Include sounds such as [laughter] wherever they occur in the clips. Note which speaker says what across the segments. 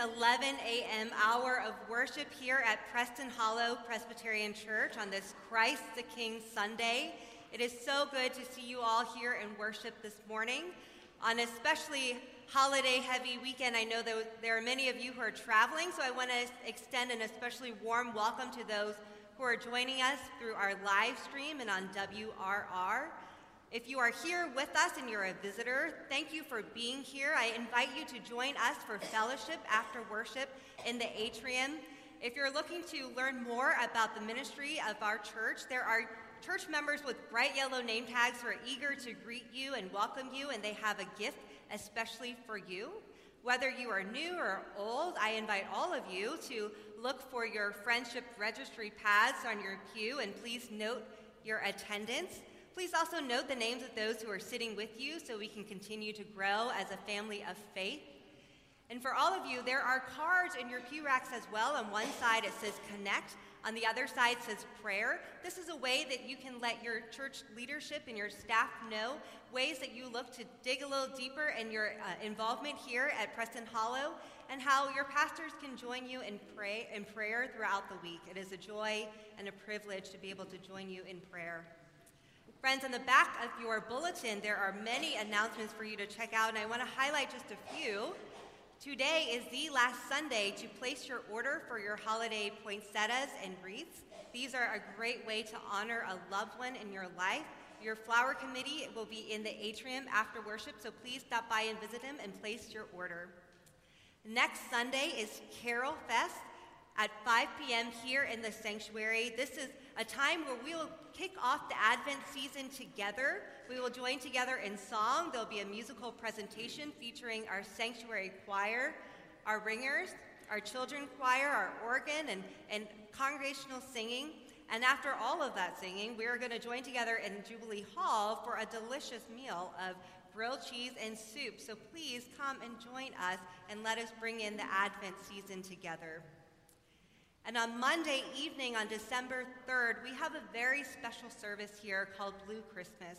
Speaker 1: 11 a.m. hour of worship here at Preston Hollow Presbyterian Church on this Christ the King Sunday. It is so good to see you all here in worship this morning. On especially holiday heavy weekend, I know that there are many of you who are traveling, so I want to extend an especially warm welcome to those who are joining us through our live stream and on WRR. If you are here with us and you're a visitor, thank you for being here. I invite you to join us for fellowship after worship in the atrium. If you're looking to learn more about the ministry of our church, there are church members with bright yellow name tags who are eager to greet you and welcome you, and they have a gift especially for you. Whether you are new or old, I invite all of you to look for your friendship registry pads on your pew and please note your attendance. Please also note the names of those who are sitting with you so we can continue to grow as a family of faith. And for all of you, there are cards in your pew racks as well. On one side it says connect, on the other side says prayer. This is a way that you can let your church leadership and your staff know ways that you look to dig a little deeper in your uh, involvement here at Preston Hollow and how your pastors can join you in, pray, in prayer throughout the week. It is a joy and a privilege to be able to join you in prayer. Friends, on the back of your bulletin, there are many announcements for you to check out, and I want to highlight just a few. Today is the last Sunday to place your order for your holiday poinsettias and wreaths. These are a great way to honor a loved one in your life. Your flower committee will be in the atrium after worship, so please stop by and visit them and place your order. Next Sunday is Carol Fest at 5 p.m. here in the sanctuary. This is a time where we will kick off the Advent season together. We will join together in song. There'll be a musical presentation featuring our sanctuary choir, our ringers, our children choir, our organ, and, and congregational singing. And after all of that singing, we are going to join together in Jubilee Hall for a delicious meal of grilled cheese and soup. So please come and join us and let us bring in the Advent season together. And on Monday evening, on December 3rd, we have a very special service here called Blue Christmas.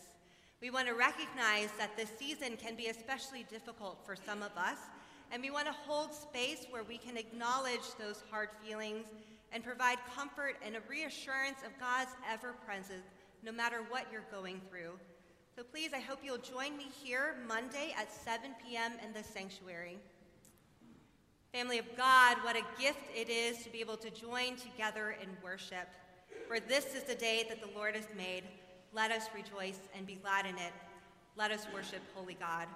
Speaker 1: We want to recognize that this season can be especially difficult for some of us, and we want to hold space where we can acknowledge those hard feelings and provide comfort and a reassurance of God's ever presence no matter what you're going through. So please, I hope you'll join me here Monday at 7 p.m. in the sanctuary. Family of God, what a gift it is to be able to join together in worship. For this is the day that the Lord has made. Let us rejoice and be glad in it. Let us worship Holy God.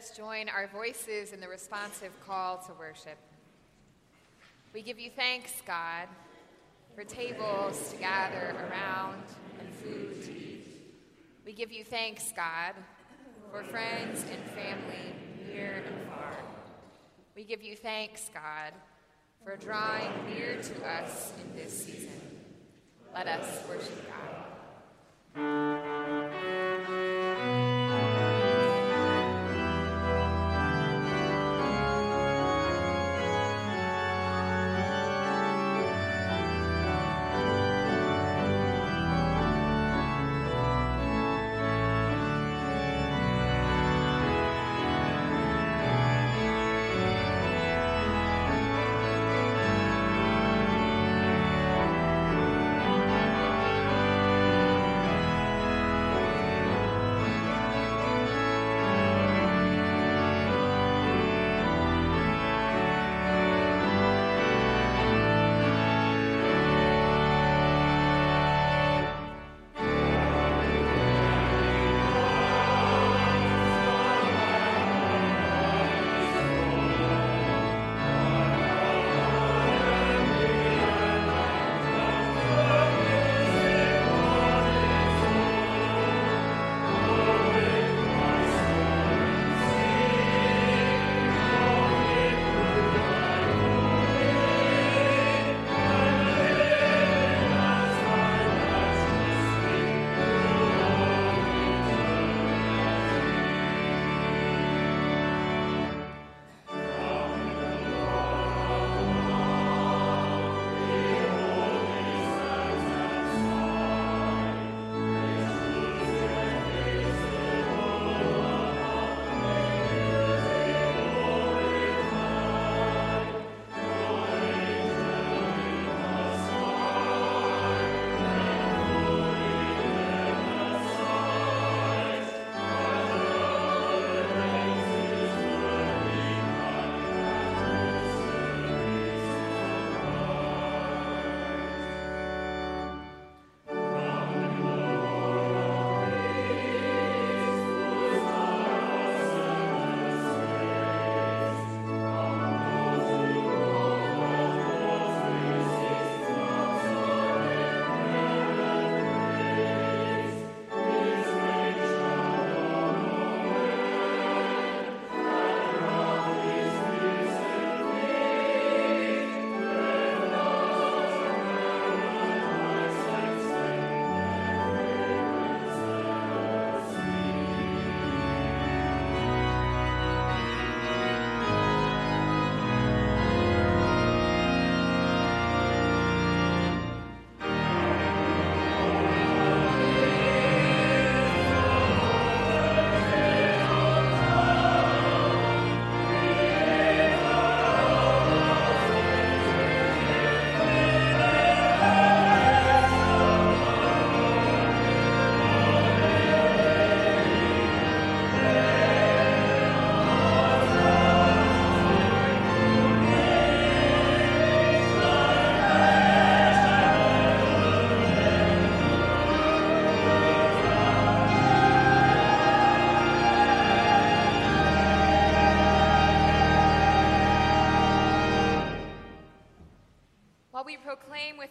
Speaker 2: Us join our voices in the responsive call to worship. We give you thanks, God, for tables to gather around and food to eat. We give you thanks, God, for friends and family near and far. We give you thanks, God, for drawing near to us in this season. Let us worship God.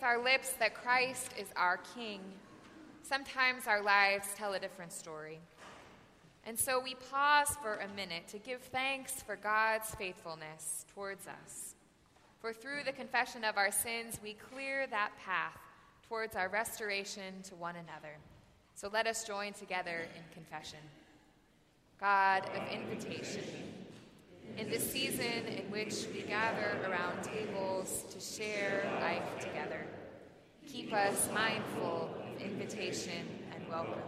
Speaker 2: Our lips that Christ is our King, sometimes our lives tell a different story. And so we pause for a minute to give thanks for God's faithfulness towards us. For through the confession of our sins, we clear that path towards our restoration to one another. So let us join together in confession. God of invitation, in this season in which we gather around tables to share life together, keep us mindful of invitation and welcome.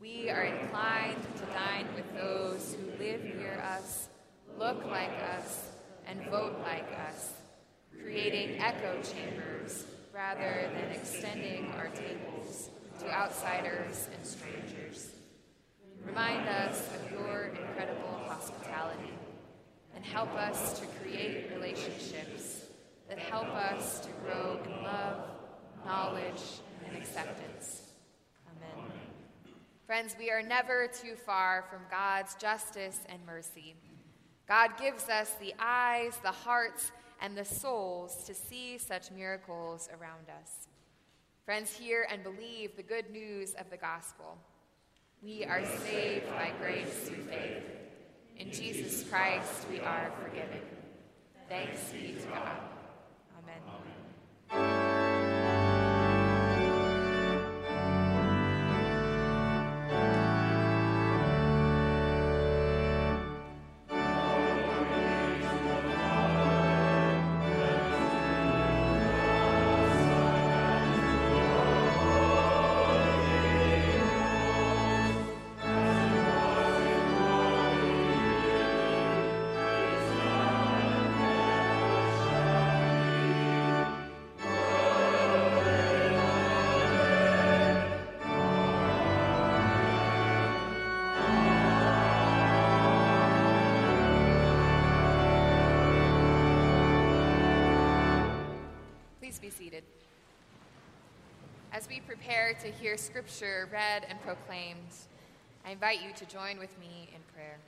Speaker 2: We are inclined to dine with those who live near us, look like us, and vote like us, creating echo chambers rather than extending our tables to outsiders and strangers. Remind us of your incredible hospitality and help us to create relationships that help us to grow in love, knowledge, and acceptance. Amen. Friends, we are never too far from God's justice and mercy. God gives us the eyes, the hearts, and the souls to see such miracles around us. Friends, hear and believe the good news of the gospel. We are saved by grace through faith. In Jesus Christ, we are forgiven. Thanks be to God. Amen. Please seated. As we prepare to hear scripture read and proclaimed, I invite you to join with me in prayer.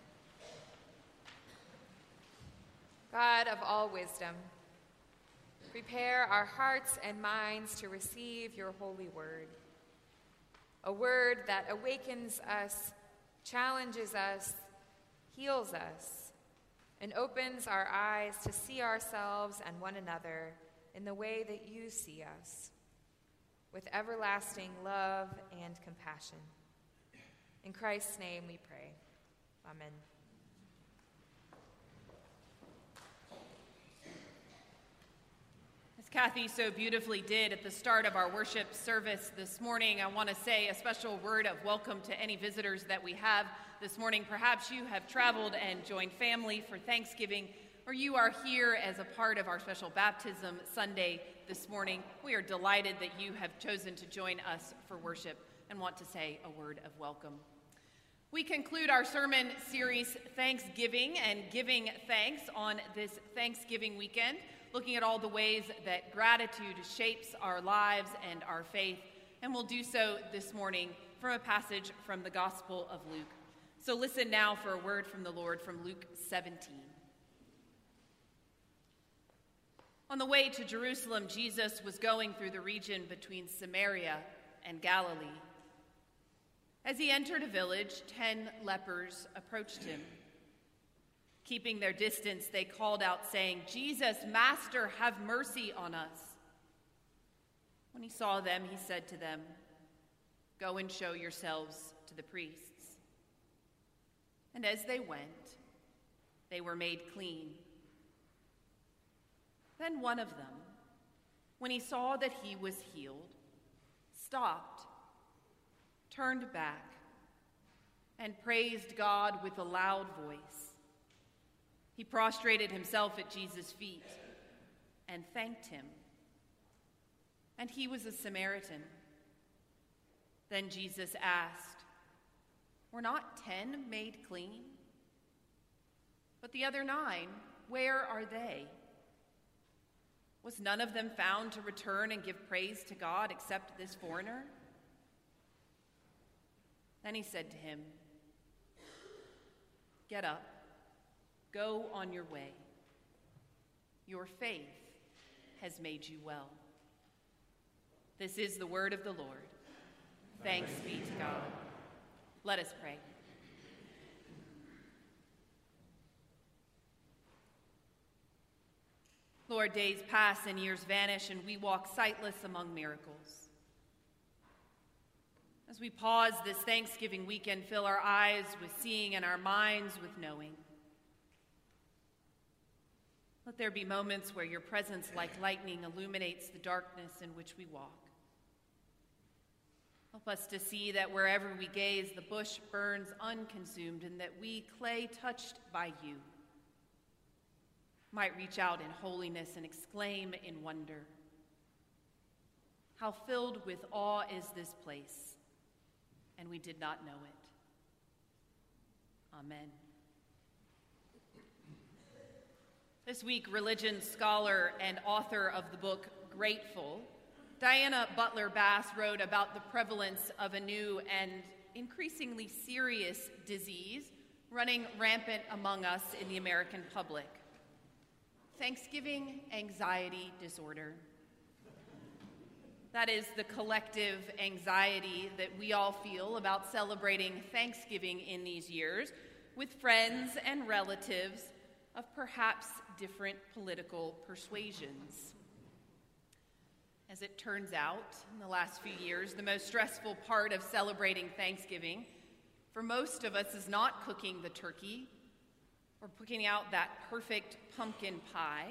Speaker 2: God of all wisdom, prepare our hearts and minds to receive your holy word, a word that awakens us, challenges us, heals us, and opens our eyes to see ourselves and one another in the way that you see us, with everlasting love and compassion. In Christ's name we pray. Amen.
Speaker 3: As Kathy so beautifully did at the start of our worship service this morning, I want to say a special word of welcome to any visitors that we have this morning. Perhaps you have traveled and joined family for Thanksgiving or you are here as a part of our special baptism Sunday this morning, we are delighted that you have chosen to join us for worship and want to say a word of welcome. We conclude our sermon series, Thanksgiving and Giving Thanks, on this Thanksgiving weekend, looking at all the ways that gratitude shapes our lives and our faith. And we'll do so this morning from a passage from the Gospel of Luke. So listen now for a word from the Lord from Luke 17. On the way to Jerusalem, Jesus was going through the region between Samaria and Galilee. As he entered a village, ten lepers approached him. Keeping their distance, they called out, saying, Jesus, Master, have mercy on us. When he saw them, he said to them, Go and show yourselves to the priests. And as they went, they were made clean. Then one of them, when he saw that he was healed, stopped, turned back, and praised God with a loud voice. He prostrated himself at Jesus' feet and thanked him. And he was a Samaritan. Then Jesus asked, Were not ten made clean? But the other nine, where are they? Was none of them found to return and give praise to God except this foreigner? Then he said to him, Get up, go on your way. Your faith has made you well. This is the word of the Lord. Thanks be to God. Let us pray. Lord, days pass and years vanish, and we walk sightless among miracles. As we pause this Thanksgiving weekend, fill our eyes with seeing and our minds with knowing. Let there be moments where your presence, like lightning, illuminates the darkness in which we walk. Help us to see that wherever we gaze, the bush burns unconsumed, and that we, clay touched by you, might reach out in holiness and exclaim in wonder How filled with awe is this place, and we did not know it. Amen. This week, religion scholar and author of the book Grateful, Diana Butler Bass wrote about the prevalence of a new and increasingly serious disease running rampant among us in the American public Thanksgiving anxiety disorder. That is the collective anxiety that we all feel about celebrating Thanksgiving in these years with friends and relatives of perhaps different political persuasions. As it turns out, in the last few years, the most stressful part of celebrating Thanksgiving for most of us is not cooking the turkey or picking out that perfect pumpkin pie,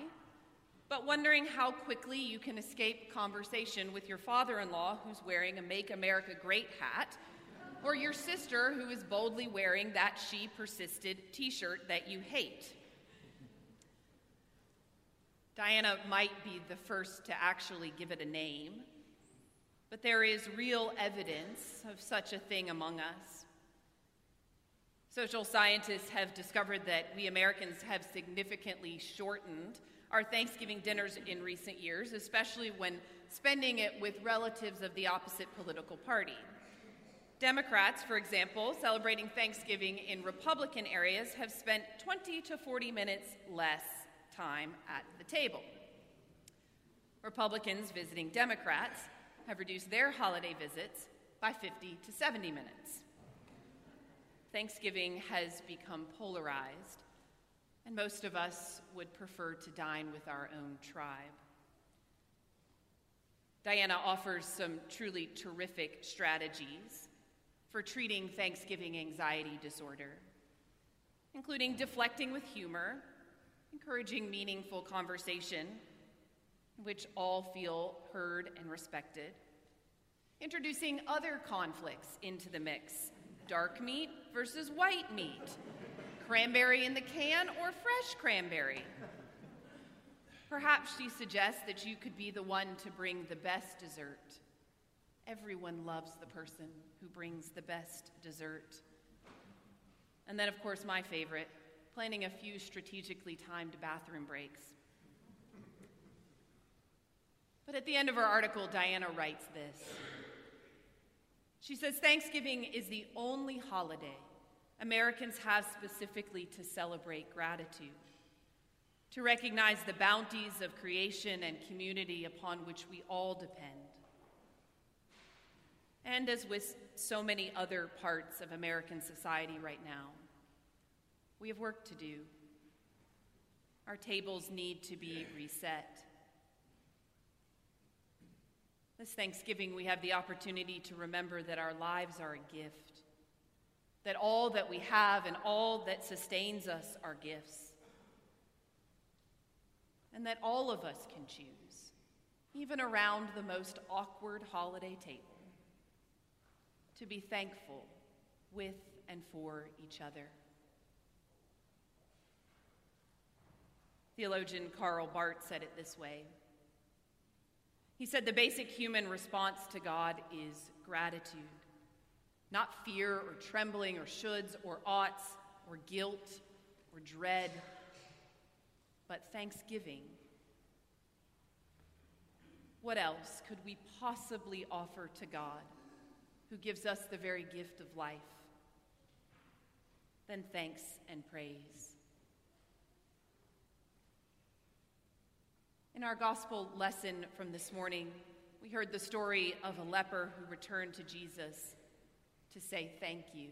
Speaker 3: but wondering how quickly you can escape conversation with your father in law who's wearing a Make America Great hat, or your sister who is boldly wearing that She Persisted t shirt that you hate. Diana might be the first to actually give it a name, but there is real evidence of such a thing among us. Social scientists have discovered that we Americans have significantly shortened our Thanksgiving dinners in recent years, especially when spending it with relatives of the opposite political party. Democrats, for example, celebrating Thanksgiving in Republican areas, have spent 20 to 40 minutes less time at the table. Republicans visiting Democrats have reduced their holiday visits by 50 to 70 minutes. Thanksgiving has become polarized, and most of us would prefer to dine with our own tribe. Diana offers some truly terrific strategies for treating Thanksgiving anxiety disorder, including deflecting with humor encouraging meaningful conversation in which all feel heard and respected, introducing other conflicts into the mix dark meat versus white meat, cranberry in the can or fresh cranberry. Perhaps she suggests that you could be the one to bring the best dessert. Everyone loves the person who brings the best dessert. And then, of course, my favorite planning a few strategically timed bathroom breaks. But at the end of her article, Diana writes this. She says Thanksgiving is the only holiday Americans have specifically to celebrate gratitude, to recognize the bounties of creation and community upon which we all depend. And as with so many other parts of American society right now, we have work to do. Our tables need to be reset. This Thanksgiving, we have the opportunity to remember that our lives are a gift, that all that we have and all that sustains us are gifts, and that all of us can choose, even around the most awkward holiday table, to be thankful with and for each other. Theologian Karl Barth said it this way He said, The basic human response to God is gratitude, not fear or trembling or shoulds or oughts or guilt or dread, but thanksgiving. What else could we possibly offer to God, who gives us the very gift of life, than thanks and praise? In our gospel lesson from this morning, we heard the story of a leper who returned to Jesus to say thank you.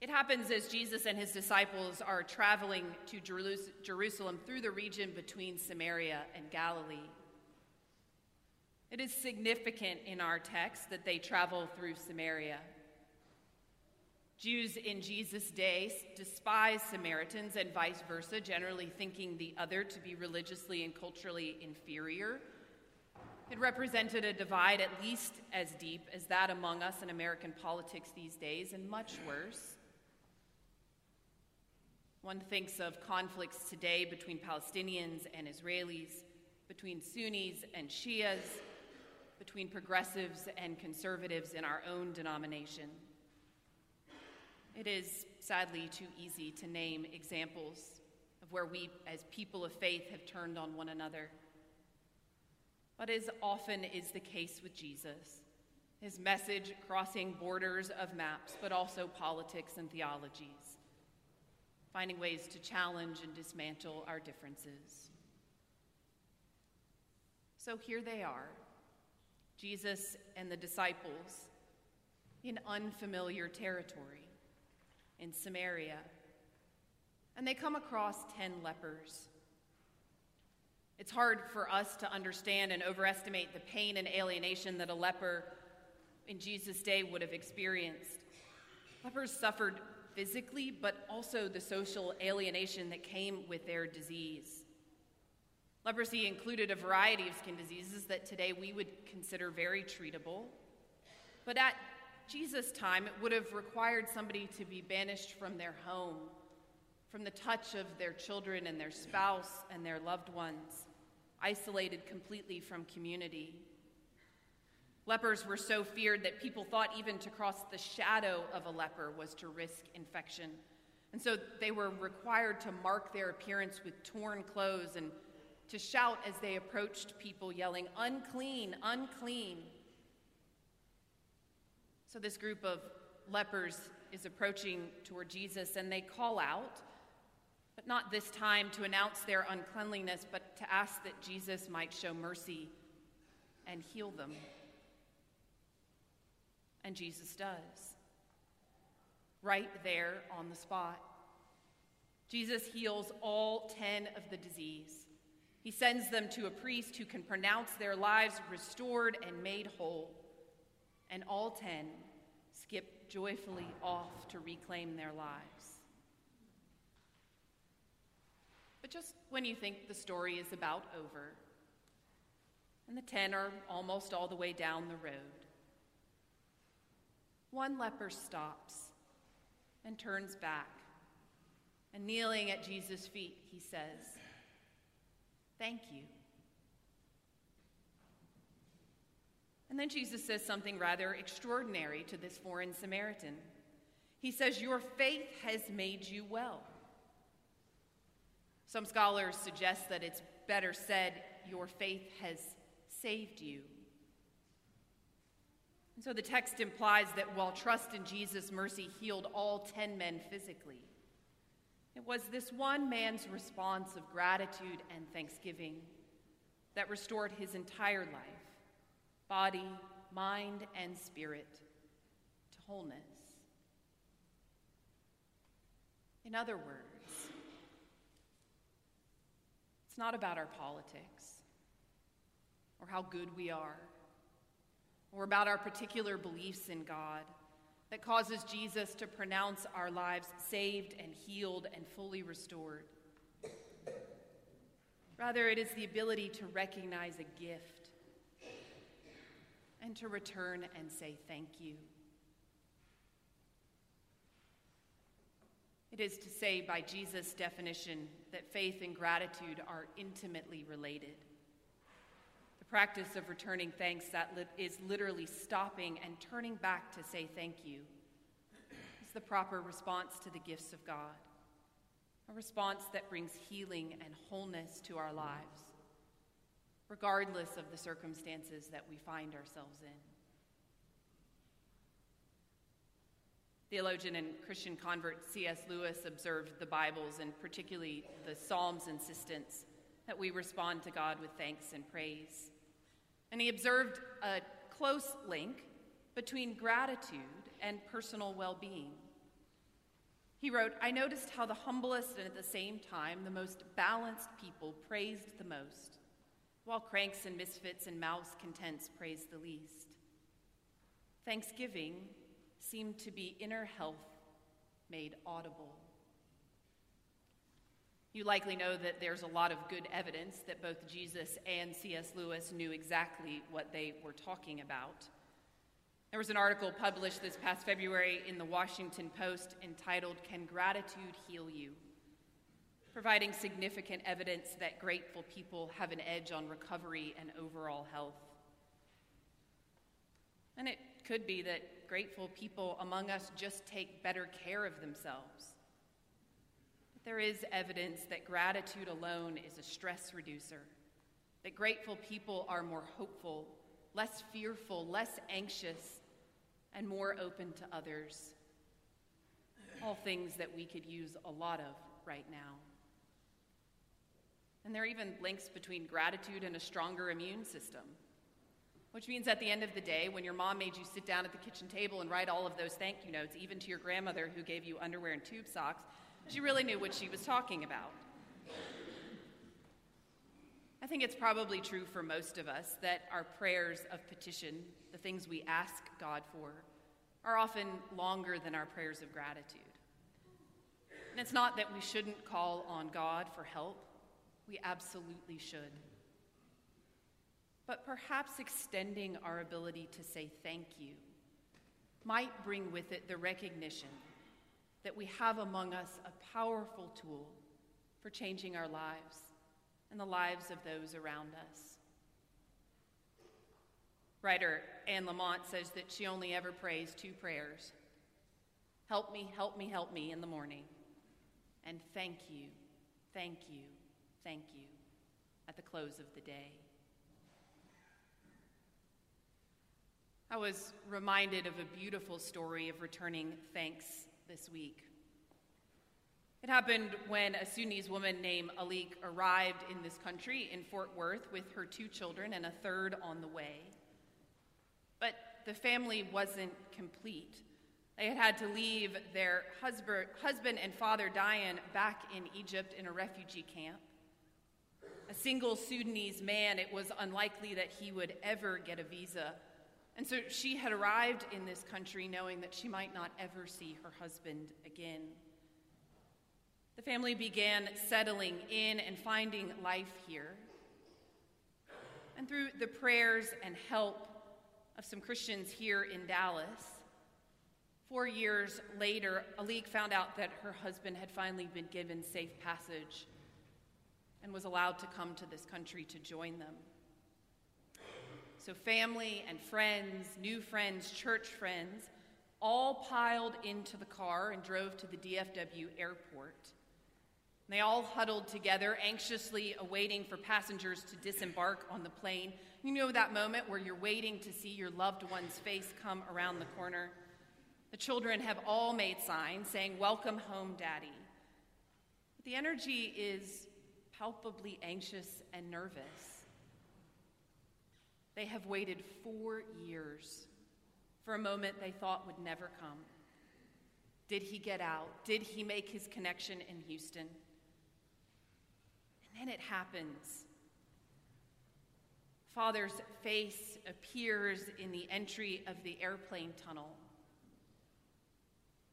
Speaker 3: It happens as Jesus and his disciples are traveling to Jerusalem through the region between Samaria and Galilee. It is significant in our text that they travel through Samaria. Jews in Jesus' day despised Samaritans and vice versa, generally thinking the other to be religiously and culturally inferior. It represented a divide at least as deep as that among us in American politics these days, and much worse. One thinks of conflicts today between Palestinians and Israelis, between Sunnis and Shias, between progressives and conservatives in our own denomination. It is sadly too easy to name examples of where we, as people of faith, have turned on one another. But as often is the case with Jesus, his message crossing borders of maps, but also politics and theologies, finding ways to challenge and dismantle our differences. So here they are, Jesus and the disciples, in unfamiliar territory, in Samaria. And they come across 10 lepers. It's hard for us to understand and overestimate the pain and alienation that a leper in Jesus' day would have experienced. Lepers suffered physically, but also the social alienation that came with their disease. Leprosy included a variety of skin diseases that today we would consider very treatable. But at Jesus' time, it would have required somebody to be banished from their home, from the touch of their children and their spouse and their loved ones, isolated completely from community. Lepers were so feared that people thought even to cross the shadow of a leper was to risk infection. And so they were required to mark their appearance with torn clothes and to shout as they approached people, yelling, Unclean, unclean. So this group of lepers is approaching toward Jesus and they call out, but not this time to announce their uncleanliness, but to ask that Jesus might show mercy and heal them. And Jesus does. Right there on the spot. Jesus heals all 10 of the disease. He sends them to a priest who can pronounce their lives restored and made whole. And all 10 skip joyfully off to reclaim their lives. But just when you think the story is about over, and the 10 are almost all the way down the road, one leper stops and turns back, and kneeling at Jesus' feet, he says, Thank you. And then Jesus says something rather extraordinary to this foreign Samaritan. He says, Your faith has made you well. Some scholars suggest that it's better said, Your faith has saved you. And so the text implies that while trust in Jesus' mercy healed all 10 men physically, it was this one man's response of gratitude and thanksgiving that restored his entire life, body, mind, and spirit, to wholeness. In other words, it's not about our politics or how good we are or about our particular beliefs in God that causes Jesus to pronounce our lives saved and healed and fully restored. Rather, it is the ability to recognize a gift and to return and say thank you. It is to say, by Jesus' definition, that faith and gratitude are intimately related The practice of returning thanks that is literally stopping and turning back to say thank you is the proper response to the gifts of God, a response that brings healing and wholeness to our lives, regardless of the circumstances that we find ourselves in. Theologian and Christian convert C.S. Lewis observed the Bibles and particularly the Psalms' insistence that we respond to God with thanks and praise and he observed a close link between gratitude and personal well being. He wrote, I noticed how the humblest and at the same time the most balanced people praised the most, while cranks and misfits and mouths contents praise the least. Thanksgiving seemed to be inner health made audible. You likely know that there's a lot of good evidence that both Jesus and C.S. Lewis knew exactly what they were talking about. There was an article published this past February in the Washington Post entitled, Can Gratitude Heal You? Providing significant evidence that grateful people have an edge on recovery and overall health. And it could be that grateful people among us just take better care of themselves there is evidence that gratitude alone is a stress reducer, that grateful people are more hopeful, less fearful, less anxious, and more open to others. All things that we could use a lot of right now. And there are even links between gratitude and a stronger immune system. Which means at the end of the day, when your mom made you sit down at the kitchen table and write all of those thank you notes, even to your grandmother who gave you underwear and tube socks, she really knew what she was talking about. I think it's probably true for most of us that our prayers of petition, the things we ask God for, are often longer than our prayers of gratitude. And it's not that we shouldn't call on God for help, we absolutely should. But perhaps extending our ability to say thank you might bring with it the recognition that we have among us a powerful tool for changing our lives and the lives of those around us. Writer Anne Lamott says that she only ever prays two prayers Help me, help me, help me in the morning, and thank you, thank you, thank you at the close of the day. I was reminded of a beautiful story of returning thanks this week. It happened when a Sudanese woman named Alik arrived in this country in Fort Worth with her two children and a third on the way. But the family wasn't complete. They had had to leave their husband, husband and father, Diane, back in Egypt in a refugee camp. A single Sudanese man, it was unlikely that he would ever get a visa. And so she had arrived in this country knowing that she might not ever see her husband again. The family began settling in and finding life here. And through the prayers and help of some Christians here in Dallas, four years later, Alik found out that her husband had finally been given safe passage and was allowed to come to this country to join them. So, family and friends, new friends, church friends, all piled into the car and drove to the DFW airport. They all huddled together, anxiously awaiting for passengers to disembark on the plane. You know that moment where you're waiting to see your loved one's face come around the corner? The children have all made signs saying, Welcome home, Daddy. The energy is palpably anxious and nervous. They have waited four years for a moment they thought would never come. Did he get out? Did he make his connection in Houston? And then it happens. Father's face appears in the entry of the airplane tunnel.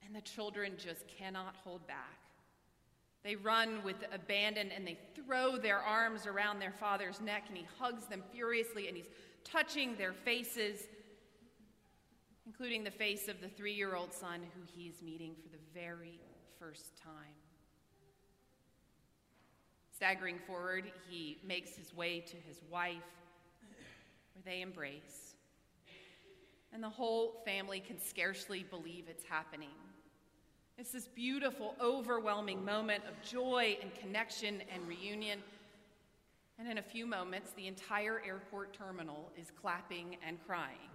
Speaker 3: And the children just cannot hold back. They run with abandon and they throw their arms around their father's neck, and he hugs them furiously, and he's touching their faces, including the face of the three year old son who he's meeting for the very first time. Staggering forward, he makes his way to his wife, where they embrace. And the whole family can scarcely believe it's happening. It's this beautiful, overwhelming moment of joy and connection and reunion. And in a few moments, the entire airport terminal is clapping and crying.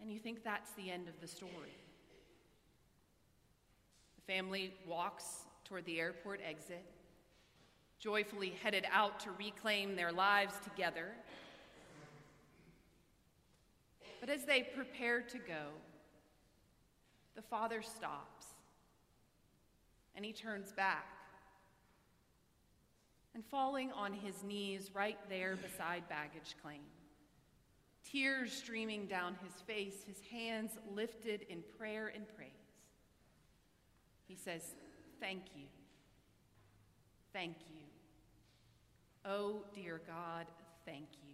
Speaker 3: And you think that's the end of the story. The family walks toward the airport exit, joyfully headed out to reclaim their lives together. But as they prepare to go, the father stops and he turns back. And falling on his knees right there beside baggage claim, tears streaming down his face, his hands lifted in prayer and praise, he says, Thank you. Thank you. Oh, dear God, thank you.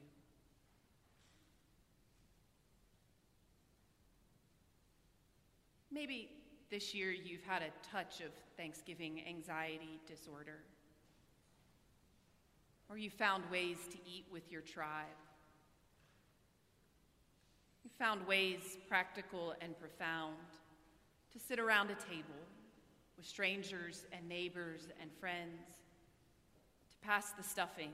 Speaker 3: Maybe this year you've had a touch of Thanksgiving anxiety disorder, or you found ways to eat with your tribe. You found ways, practical and profound, to sit around a table with strangers and neighbors and friends, to pass the stuffing,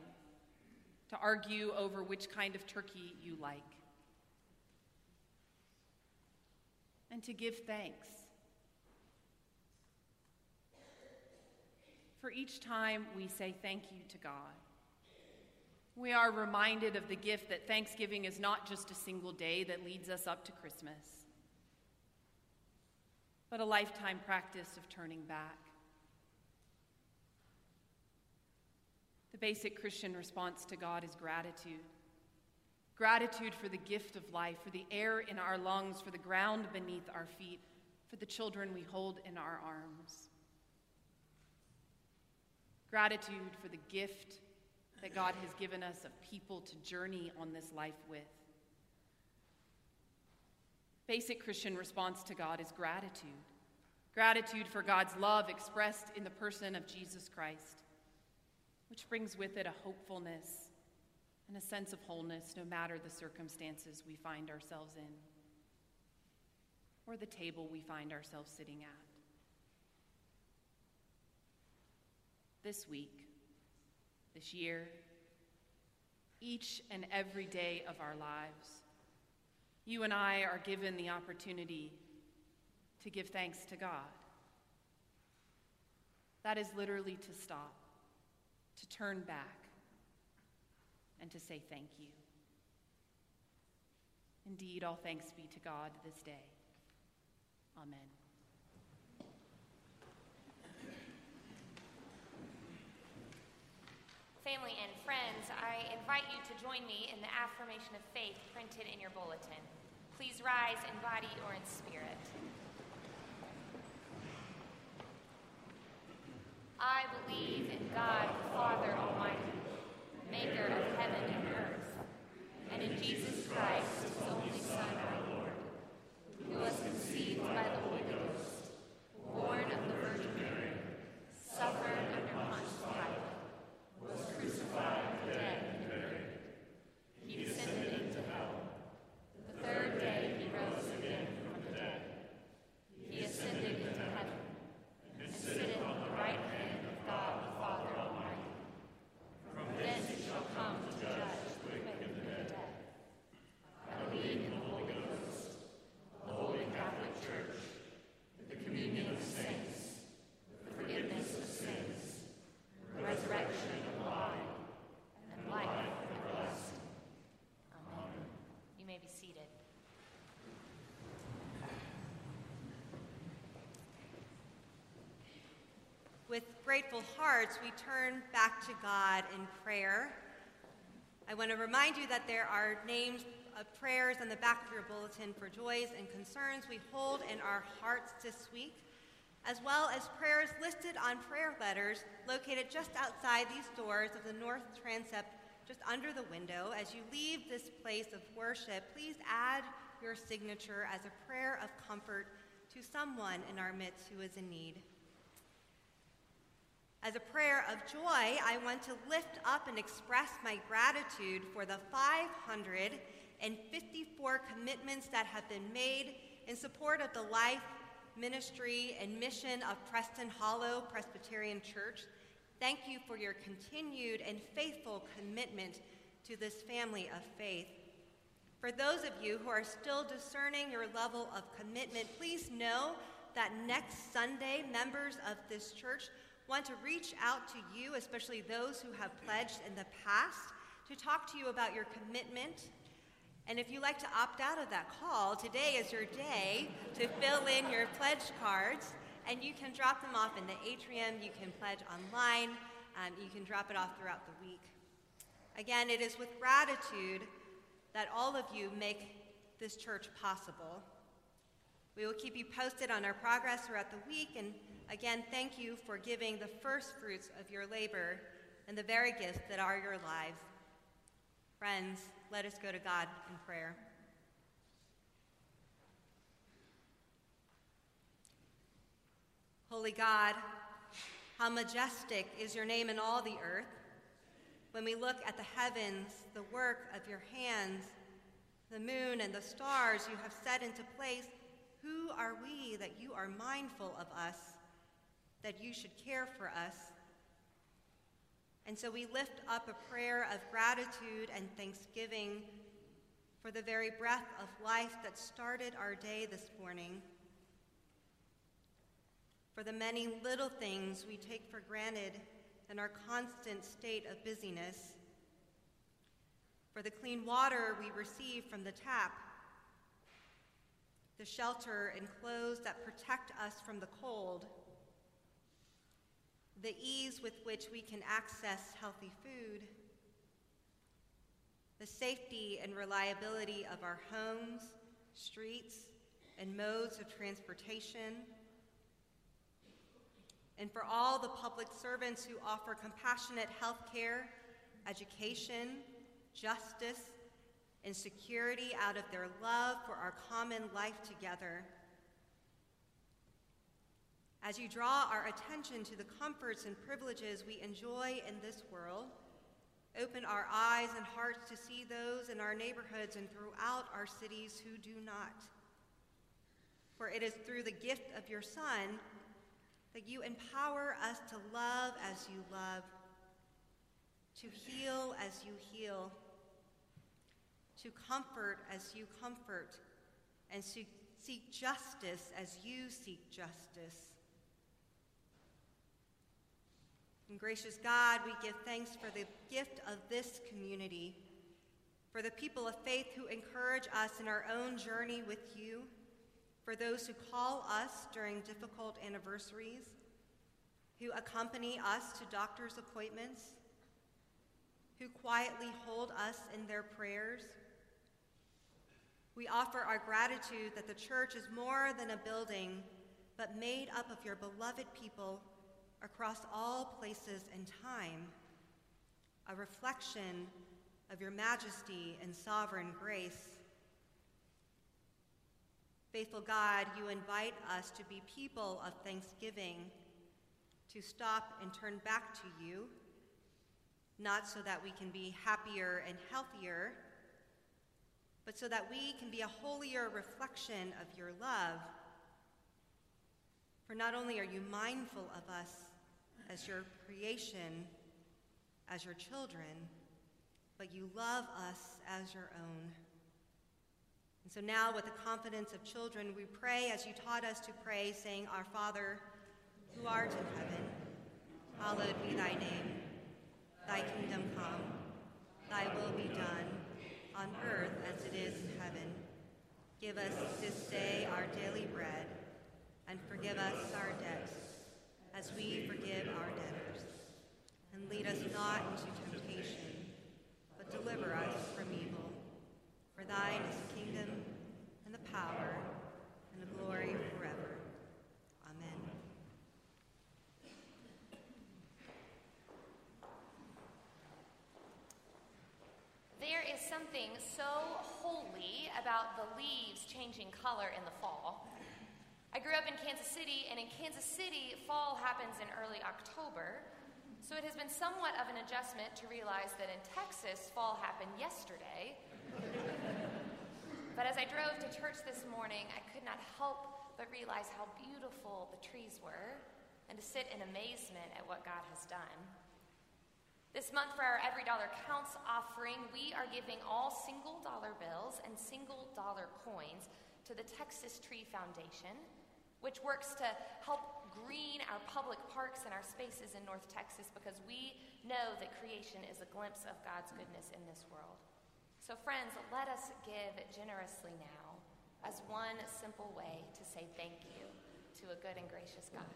Speaker 3: to argue over which kind of turkey you like, and to give thanks. For each time we say thank you to God, we are reminded of the gift that Thanksgiving is not just a single day that leads us up to Christmas, but a lifetime practice of turning back. The basic Christian response to God is gratitude. Gratitude for the gift of life, for the air in our lungs, for the ground beneath our feet, for the children we hold in our arms. Gratitude for the gift that God has given us of people to journey on this life with. Basic Christian response to God is gratitude. Gratitude for God's love expressed in the person of Jesus Christ, which brings with it a hopefulness and a sense of wholeness no matter the circumstances we find ourselves in or the table we find ourselves sitting at. This week, this year, each and every day of our lives, you and I are given the opportunity to give thanks to God. That is literally to stop, to turn back, and to say thank you. Indeed, all thanks be to God this day. Amen.
Speaker 4: Family and friends, I invite you to join me in the affirmation of faith printed in your bulletin. Please rise in body or in spirit. I believe in God, the Father Almighty, maker of heaven and earth, and in Jesus Christ, his only Son, our Lord, who was conceived by the Holy Ghost, born of the Virgin Mary, suffered under Pontius Pilate, was crucified, dead, and buried. He descended into hell. The third day he rose again from the dead. He ascended into heaven and sitteth on the right hand of God the Father Almighty. From thence he shall come to judge the quick and the dead. I believe in the Holy Ghost, the Holy Catholic Church, the communion of saints, the forgiveness of sins, the resurrection of the body, and life everlasting. Amen. You may be seated.
Speaker 1: With grateful hearts, we turn back to God in prayer. I want to remind you that there are names of prayers on the back of your bulletin for joys and concerns we hold in our hearts this week, as well as prayers listed on prayer letters located just outside these doors of the north transept, just under the window. As you leave this place of worship, please add your signature as a prayer of comfort to someone in our midst who is in need. As a prayer of joy, I want to lift up and express my gratitude for the 554 commitments that have been made in support of the life, ministry, and mission of Preston Hollow Presbyterian Church. Thank you for your continued and faithful commitment to this family of faith. For those of you who are still discerning your level of commitment, please know that next Sunday, members of this church want to reach out to you, especially those who have pledged in the past, to talk to you about your commitment. And if you like to opt out of that call, today is your day to fill in your pledge cards, and you can drop them off in the atrium. You can pledge online. Um, you can drop it off throughout the week. Again, it is with gratitude that all of you make this church possible. We will keep you posted on our progress throughout the week, and again, thank you for giving the first fruits of your labor and the very gifts that are your lives. Friends, let us go to God in prayer. Holy God, how majestic is your name in all the earth. When we look at the heavens, the work of your hands, the moon and the stars you have set into place, who are we that you are mindful of us, that you should care for us? And so we lift up a prayer of gratitude and thanksgiving for the very breath of life that started our day this morning, for the many little things we take for granted in our constant state of busyness, for the clean water we receive from the tap, the shelter and clothes that protect us from the cold the ease with which we can access healthy food, the safety and reliability of our homes, streets, and modes of transportation, and for all the public servants who offer compassionate health care, education, justice, and security out of their love for our common life together. As you draw our attention to the comforts and privileges we enjoy in this world, open our eyes and hearts to see those in our neighborhoods and throughout our cities who do not. For it is through the gift of your Son that you empower us to love as you love, to heal as you heal, to comfort as you comfort, and to seek justice as you seek justice. And gracious God, we give thanks for the gift of this community, for the people of faith who encourage us in our own journey with you, for those who call us during difficult anniversaries, who accompany us to doctor's appointments, who quietly hold us in their prayers. We offer our gratitude that the church is more than a building, but made up of your beloved people across all places and time, a reflection of your majesty and sovereign grace. Faithful God, you invite us to be people of thanksgiving, to stop and turn back to you, not so that we can be happier and healthier, but so that we can be a holier reflection of your love. For not only are you mindful of us, as your creation, as your children, but you love us as your own. And so now, with the confidence of children, we pray as you taught us to pray, saying, Our Father, who art in heaven, hallowed be thy name. Thy kingdom come, thy will be done, on earth as it is in heaven. Give us this day our daily bread, and forgive us our debts as we forgive our debtors. And lead us not into temptation, but deliver us from evil. For thine is the kingdom, and the power, and the glory forever. Amen.
Speaker 4: There is something so holy about the leaves changing color in the fall. I grew up in Kansas City, and in Kansas City, fall happens in early October. So it has been somewhat of an adjustment to realize that in Texas, fall happened yesterday. [laughs] but as I drove to church this morning, I could not help but realize how beautiful the trees were and to sit in amazement at what God has done. This month, for our Every Dollar Counts offering, we are giving all single dollar bills and single dollar coins to the Texas Tree Foundation which works to help green our public parks and our spaces in North Texas because we know that creation is a glimpse of God's goodness in this world. So, friends, let us give generously now as one simple way to say thank you to a good and gracious God.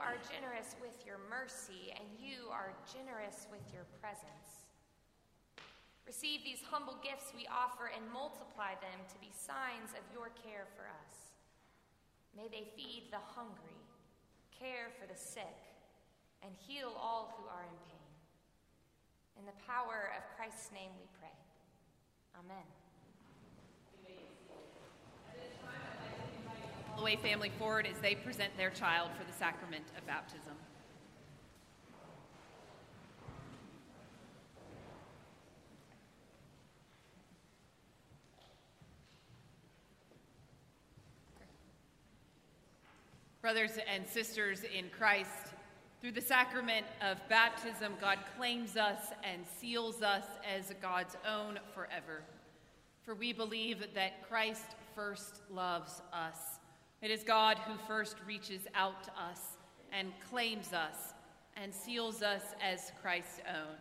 Speaker 4: Are generous with your mercy, and you are generous with your presence. Receive these humble gifts we offer and multiply them to be signs of your care for us. May they feed the hungry, care for the sick, and heal all who are in pain. In the power of Christ's name we pray. Amen.
Speaker 3: Holloway family forward as they present their child for the sacrament of baptism. Brothers and sisters in Christ, through the sacrament of baptism, God claims us and seals us as God's own forever. For we believe that Christ first loves us. It is God who first reaches out to us and claims us and seals us as Christ's own.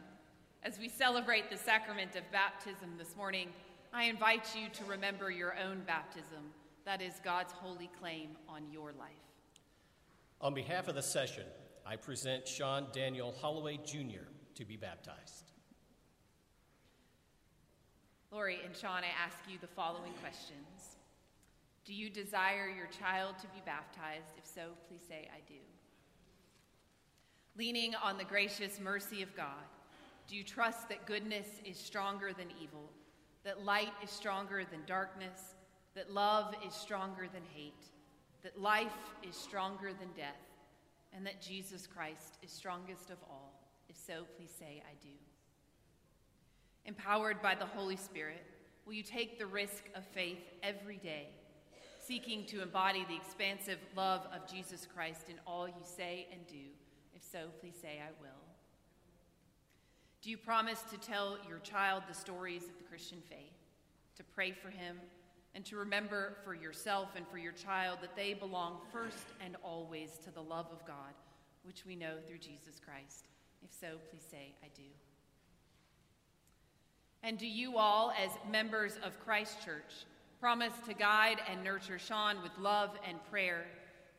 Speaker 3: As we celebrate the sacrament of baptism this morning, I invite you to remember your own baptism. That is God's holy claim on your life.
Speaker 5: On behalf of the session, I present Sean Daniel Holloway Jr. to be baptized.
Speaker 3: Lori and Sean, I ask you the following questions. Do you desire your child to be baptized? If so, please say, I do. Leaning on the gracious mercy of God, do you trust that goodness is stronger than evil, that light is stronger than darkness, that love is stronger than hate? that life is stronger than death, and that Jesus Christ is strongest of all? If so, please say, I do. Empowered by the Holy Spirit, will you take the risk of faith every day, seeking to embody the expansive love of Jesus Christ in all you say and do? If so, please say, I will. Do you promise to tell your child the stories of the Christian faith, to pray for him, and to remember for yourself and for your child that they belong first and always to the love of God, which we know through Jesus Christ? If so, please say, I do. And do you all, as members of Christ Church, promise to guide and nurture Sean with love and prayer,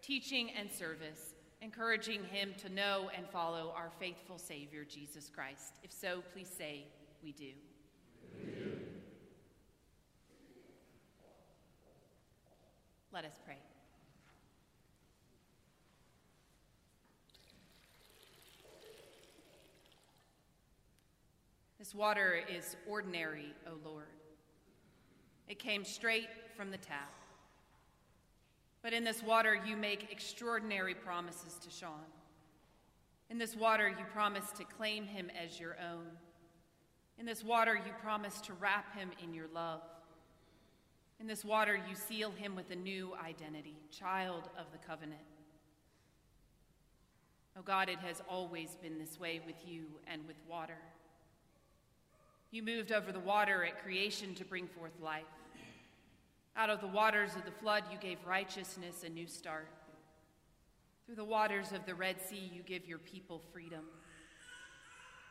Speaker 3: teaching and service, encouraging him to know and follow our faithful Savior, Jesus Christ? If so, please say, We do. Let us pray. This water is ordinary, O Lord. It came straight from the tap. But in this water, you make extraordinary promises to Sean. In this water, you promise to claim him as your own. In this water, you promise to wrap him in your love. In this water, you seal him with a new identity, child of the covenant. Oh God, it has always been this way with you and with water. You moved over the water at creation to bring forth life. Out of the waters of the flood, you gave righteousness a new start. Through the waters of the Red Sea, you give your people freedom.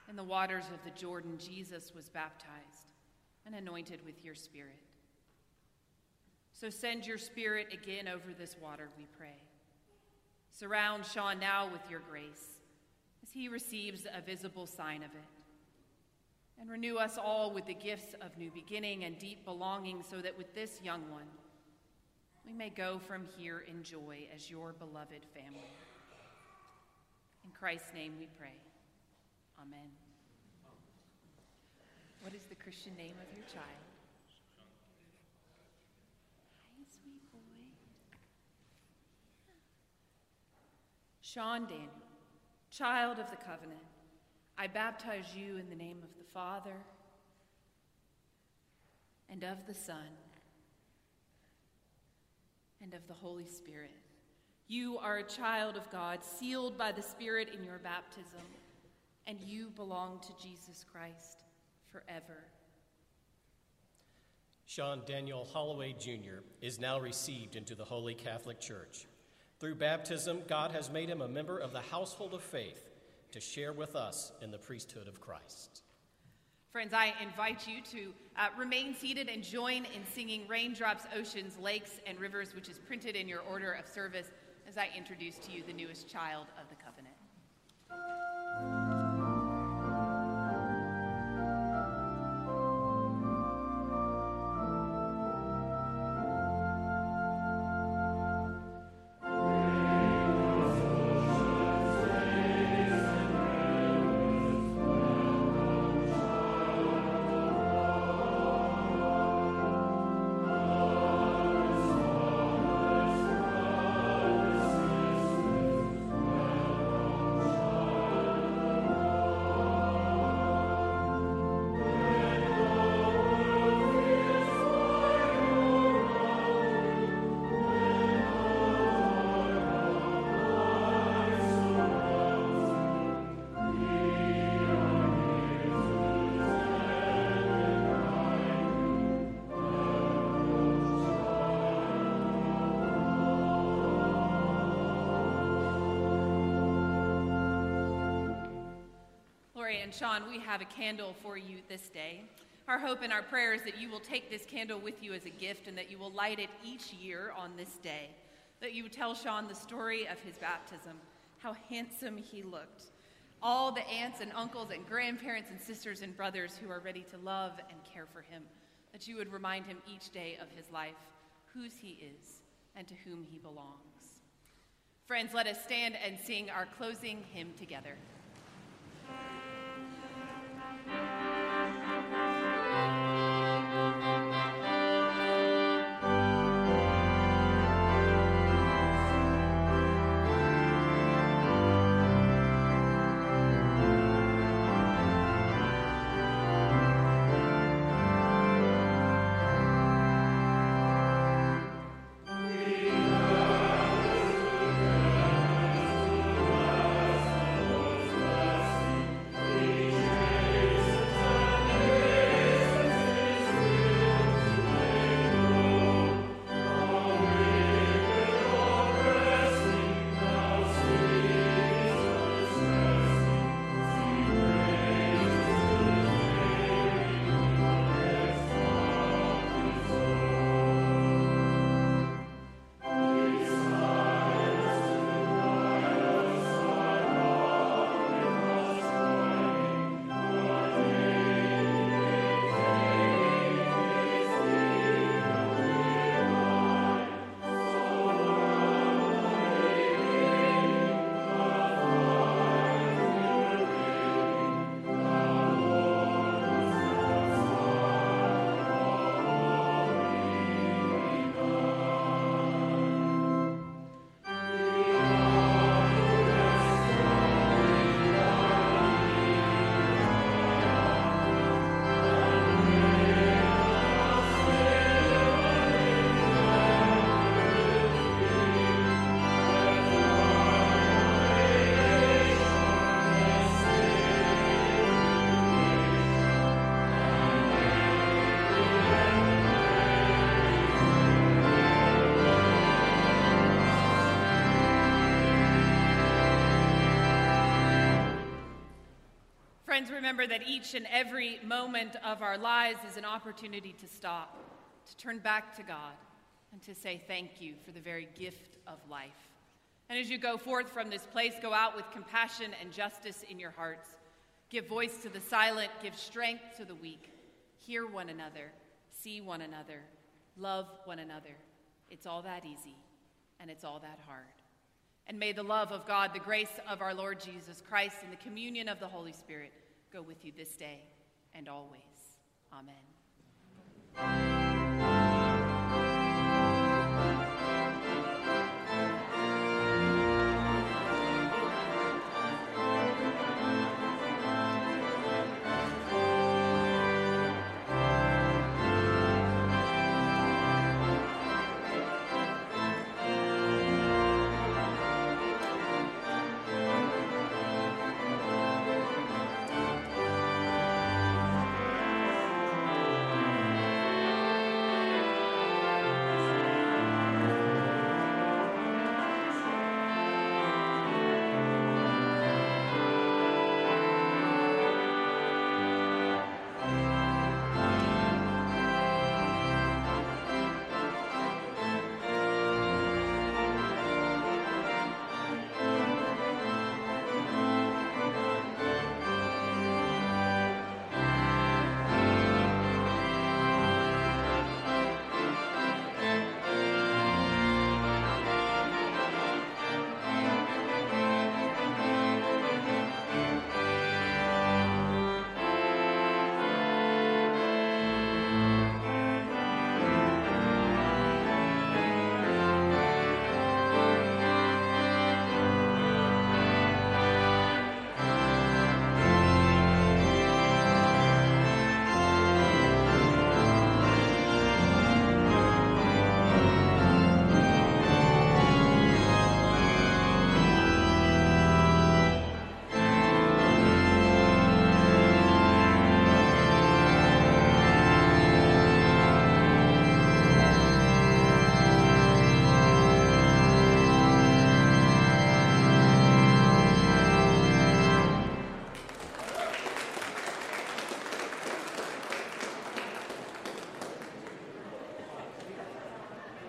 Speaker 3: In the waters of the Jordan, Jesus was baptized and anointed with your spirit. So send your spirit again over this water, we pray. Surround Sean now with your grace as he receives a visible sign of it. And renew us all with the gifts of new beginning and deep belonging so that with this young one, we may go from here in joy as your beloved family. In Christ's name we pray. Amen. What is the Christian name of your child? Sean Daniel, child of the covenant, I baptize you in the name of the Father and of the Son and of the Holy Spirit. You are a child of God, sealed by the Spirit in your baptism, and you belong to Jesus Christ forever.
Speaker 5: Sean Daniel Holloway Jr. is now received into the Holy Catholic Church. Through baptism, God has made him a member of the household of faith to share with us in the priesthood of Christ.
Speaker 3: Friends, I invite you to uh, remain seated and join in singing Raindrops, Oceans, Lakes, and Rivers, which is printed in your order of service as I introduce to you the newest child of the covenant. And Sean, we have a candle for you this day. Our hope and our prayer is that you will take this candle with you as a gift and that you will light it each year on this day. That you would tell Sean the story of his baptism, how handsome he looked. All the aunts and uncles and grandparents and sisters and brothers who are ready to love and care for him. That you would remind him each day of his life whose he is and to whom he belongs. Friends, let us stand and sing our closing hymn together. Friends, remember that each and every moment of our lives is an opportunity to stop, to turn back to God, and to say thank you for the very gift of life. And as you go forth from this place, go out with compassion and justice in your hearts. Give voice to the silent, give strength to the weak. Hear one another, see one another, love one another. It's all that easy, and it's all that hard. And may the love of God, the grace of our Lord Jesus Christ, and the communion of the Holy Spirit go with you this day and always. Amen.